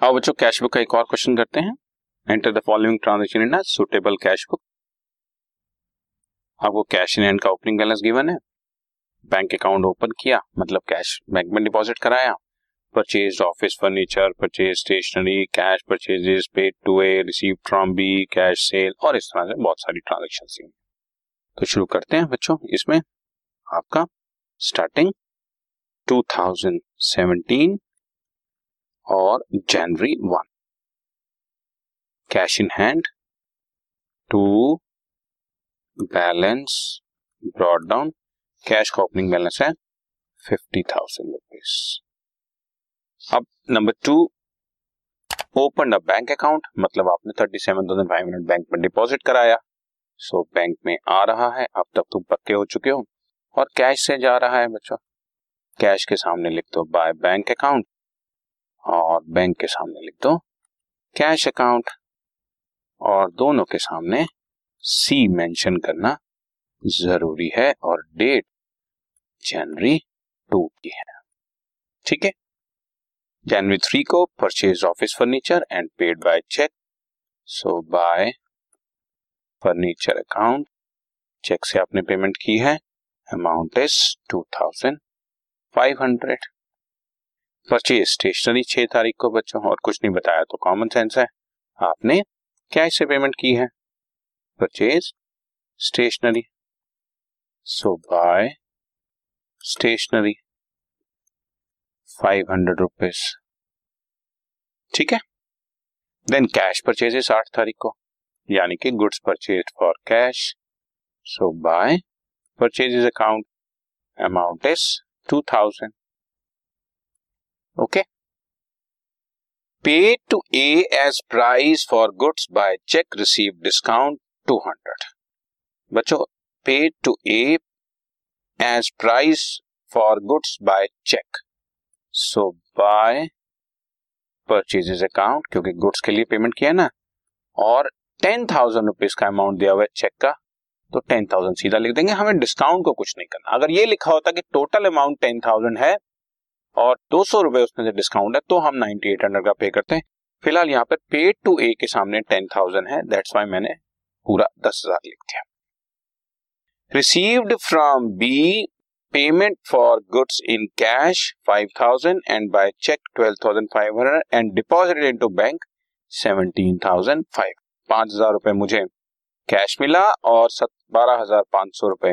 अब बच्चों cash book का एक और क्वेश्चन करते हैं। Enter the following transaction in suitable cash book आपको कैश इन हैंड का ओपनिंग बैलेंस गिवन है। बैंक अकाउंट ओपन किया मतलब कैश बैंक में डिपॉजिट कराया। Purchase office furniture purchase stationery cash purchases paid to A receive from B cash sale और इस तरह से बहुत सारी ट्रांजेक्शन तो शुरू करते हैं बच्चों, इसमें आपका स्टार्टिंग 2017 और जनवरी one cash in hand to balance brought down cash का ओपनिंग बैलेंस है फिफ्टी थाउज़ेंड रुपीज़ अब number two open a bank account मतलब आपने thirty seven thousand five hundred bank में डिपॉजिट कराया. सो so, बैंक में आ रहा है. अब तक तुम पक्के हो चुके हो. और कैश से जा रहा है बच्चों. कैश के सामने लिख दो बाय बैंक अकाउंट और बैंक के सामने लिख दो कैश अकाउंट और दोनों के सामने सी मेंशन करना ज़रूरी है और डेट जनवरी टू की है। ठीक है? जनवरी थ्री को purchase office furniture and paid by cheque so by furniture account cheque से आपने पेमेंट की है। Amount is two thousand five hundred purchase stationery छह तारीख को बच्चों, और कुछ नहीं बताया तो कॉमन सेंस है। आपने कैश से पेमेंट की है? Purchase stationery so by stationery five hundred rupees ठीक है? देन कैश परचेजेस आठ तारीख को। यानी कि goods purchase for cash so by purchases account amount is two thousand okay pay to A as price for goods by cheque receive discount two hundred बच्चों pay to A as price for goods by cheque so by purchases account क्योंकि goods के लिए payment किया ना और ten thousand rupees का amount दिया हुआ है चेक का तो टेन थाउज़ेंड सीधा लिख देंगे हमें डिस्काउंट को कुछ नहीं करना अगर ये लिखा होता कि टोटल अमाउंट टेन थाउज़ेंड है और दो सौ रुपए उसमें से डिस्काउंट है तो हम नाइनटी एट हंड्रेड का पे करते हैं। फ़िलहाल यहाँ पर पेड टू ए के सामने टेन थाउज़ेंड है दैट्स वाई मैंने पूरा दस हज़ार लिख दिया। Received from B payment for goods in cash five thousand and by cheque twelve thousand five hundred and deposited into bank seventeen thousand five पाँच हज़ार रुपए मुझे कैश मिला और बारह हज़ार पाँच सौ रुपए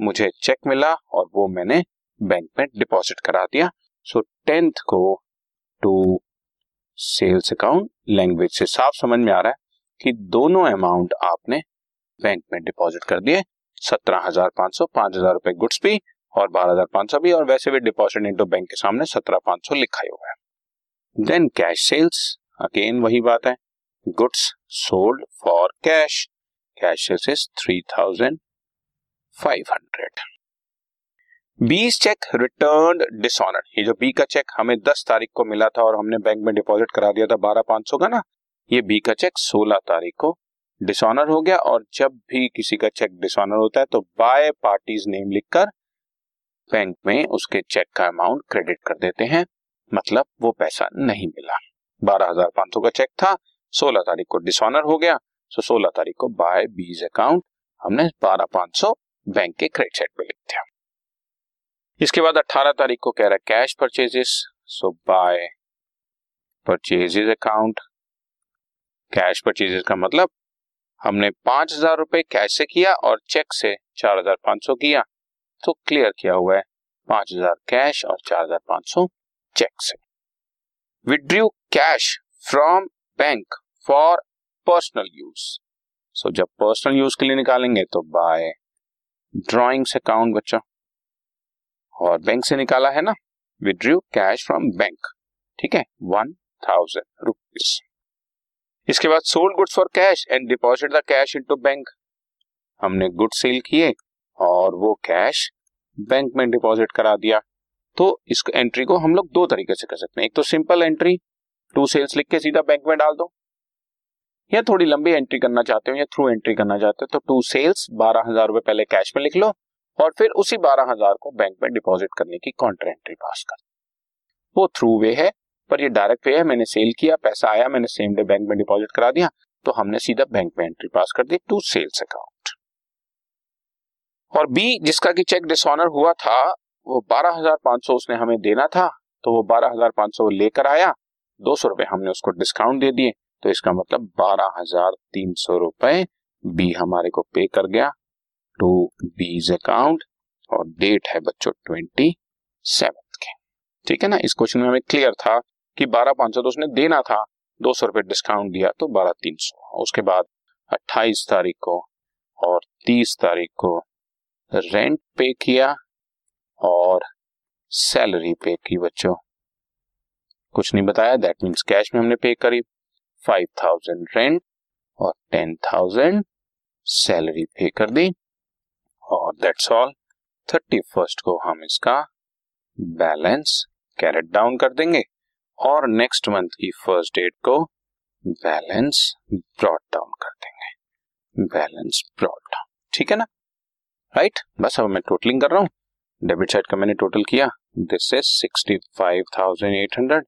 मुझे चेक मिला और वो मैंने बैंक में डिपॉजिट करा दिया। सो टेंथ को टू सेल्स अकाउंट लैंग्वेज से साफ़ समझ में आ रहा है कि दोनों अमाउंट आपने बैंक में डिपॉजिट कर दिए। सत्रह हज़ार पाँच सौ, पाँच हज़ार रुपए गुड्स भी और बारह हज़ार पाँच सौ भी और वैसे भी डिपॉजिट इंटू बैंक के सामने सत्रह पाँच सौ लिखा हुआ है। देन कैश सेल्स अगेन वही बात है। Goods sold for cash cash sales is three thousand five hundred बीस चेक रिटर्न डिसऑनर ये जो बी का चेक हमें दस तारीख को मिला था और हमने बैंक में डिपॉजिट करा दिया था बारह पाँच सौ का ना, ये बी का चेक सोलह तारीख को डिसऑनर हो गया और जब भी किसी का चेक डिसऑनर होता है तो बाय पार्टीज़ नेम लिखकर बैंक में उसके चेक का अमाउंट क्रेडिट कर देते हैं। मतलब वो पैसा नहीं मिला। बारह हज़ार पाँच सौ का चेक था, सोलह तारीख को डिसऑनर हो गया सो सोलह तारीख को बाय बीज अकाउंट हमने बारह पाँच सौ बैंक के क्रेडिट सेट पे लिख दिया। इसके बाद 18 तारीख को कह रहा है cash purchases so by purchases account cash purchases का मतलब हमने पाँच हज़ार रुपए कैश से किया और चेक से चार हज़ार पाँच सौ किया। तो क्लियर किया हुआ है, पाँच हज़ार कैश और चार हज़ार पाँच सौ चेक से। Withdrew cash from bank for personal use so जब पर्सनल यूज़ के लिए निकालेंगे तो बाय ड्रॉइंग्स अकाउंट बच्चों। और बैंक से निकाला है ना? विड्रू कैश फ्रॉम बैंक ठीक है? वन थाउज़ेंड रुपीज़ इसके बाद sold goods for cash and deposit the cash into bank हमने गुड सेल किए और वो कैश बैंक में डिपॉजिट करा दिया। तो इस एंट्री को हम लोग दो तरीके से कर सकते हैं। एक तो सिंपल एंट्री टू सेल्स लिख के सीधा बैंक में डाल दो। या थोड़ी लंबी एंट्री करना चाहते हो या थ्रू एंट्री करना चाहते हो तो टू सेल्स बारह हज़ार रुपए पहले कैश में लिख लो। और फिर उसी बारह हज़ार को बैंक में डिपॉजिट करने की कॉन्ट्रा एंट्री पास कर। वो थ्रू वे है, पर ये डायरेक्ट वे है। मैंने सेल किया, पैसा आया, मैंने सेम डे बैंक में डिपॉजिट करा दिया तो हमने सीधा बैंक में एंट्री पास कर दी टू सेल्स अकाउंट और बी जिसका की चेक डिसऑनर हुआ था, वो बारह हज़ार पाँच सौ उसने हमें देना था तो वो बारह हज़ार पाँच सौ लेकर आया, दो सौ रुपए हमने उसको डिस्काउंट दे दिए। तो इसका मतलब बारह हज़ार तीन सौ रुपए बी हमारे को पे कर गया। टू बीज अकाउंट और डेट है बच्चों ट्वेंटी सेवन के। ठीक है ना? इस क्वेश्चन में हमें क्लियर था कि बारह पाँच सौ तो उसने देना था। दो सौ रुपए डिस्काउंट दिया तो बारह तीन सौ। उसके बाद अट्ठाईस तारीख को और तीस तारीख को रेंट पे किया और सैलरी पे की बच्चों। कुछ नहीं बताया दैट मीन्स कैश में हमने पे करी। फाइव थाउज़ेंड रेंट और टेन थाउज़ेंड सैलरी पे कर दी। और दैट्स ऑल थर्टी फ़र्स्ट को हम इसका बैलेंस कैरेट डाउन कर देंगे और नेक्स्ट मंथ की फ़र्स्ट डेट को बैलेंस ब्रॉड डाउन कर देंगे। बैलेंस ब्रॉड डाउन ठीक है ना? Right right? बस अब मैं टोटलिंग कर रहा हूँ। डेबिट साइड का मैंने टोटल किया। This is sixty five thousand eight hundred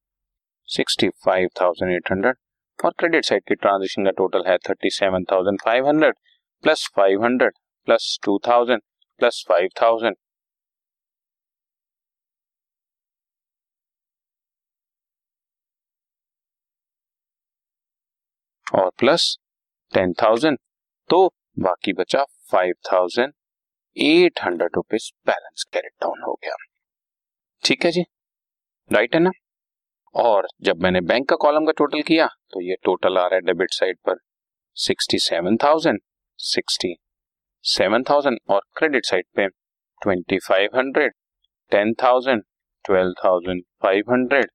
sixty five thousand eight hundred और क्रेडिट साइड की ट्रांजेक्शन का टोटल है thirty seven thousand five hundred plus five hundred plus two thousand plus five thousand और plus ten thousand तो बाकी बचा five thousand eight hundred rupees balance carried down हो गया। ठीक है जी? राइट है ना? और जब मैंने बैंक का कॉलम का टोटल किया तो ये टोटल आ रहा है डेबिट साइड पर sixty seven thousand sixty seven thousand और क्रेडिट साइड पे twenty five hundred ten thousand twelve thousand five hundred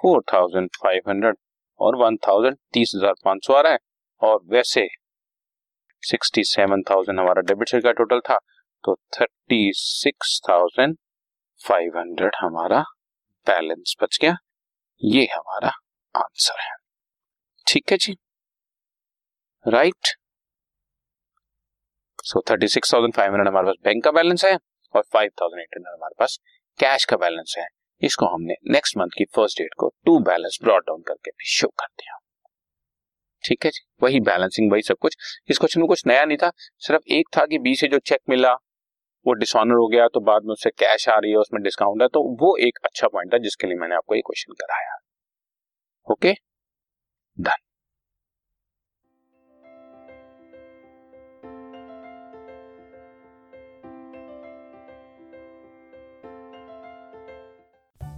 four thousand five hundred और वन थाउज़ेंड तीस हज़ार पाँच सौ आ रहा है। और वैसे सिक्सटी सेवन थाउज़ेंड हमारा डेबिट साइड का टोटल था तो thirty six thousand five hundred हमारा बैलेंस बच गया। ये हमारा आंसर है। ठीक है जी? Right so thirty six thousand five hundred हमारे पास बैंक का बैलेंस है और फाइव थाउज़ेंड एट हंड्रेड हमारे पास कैश का बैलेंस है। इसको हमने नेक्स्ट मंथ की फ़र्स्ट डेट को टू बैलेंस ब्रॉड डाउन करके भी शो कर दिया। ठीक है जी? वही बैलेंसिंग वही सब कुछ। इस क्वेश्चन में कुछ नया नहीं था, सिर्फ़ एक था कि बी से जो चेक मिला, वो डिसऑनर हो गया तो बाद में उससे कैश आ रही है, उसमें डिस्काउंट है तो वो एक अच्छा पॉइंट था जिसके लिए मैंने आपको ये क्वेश्चन कराया। Okay done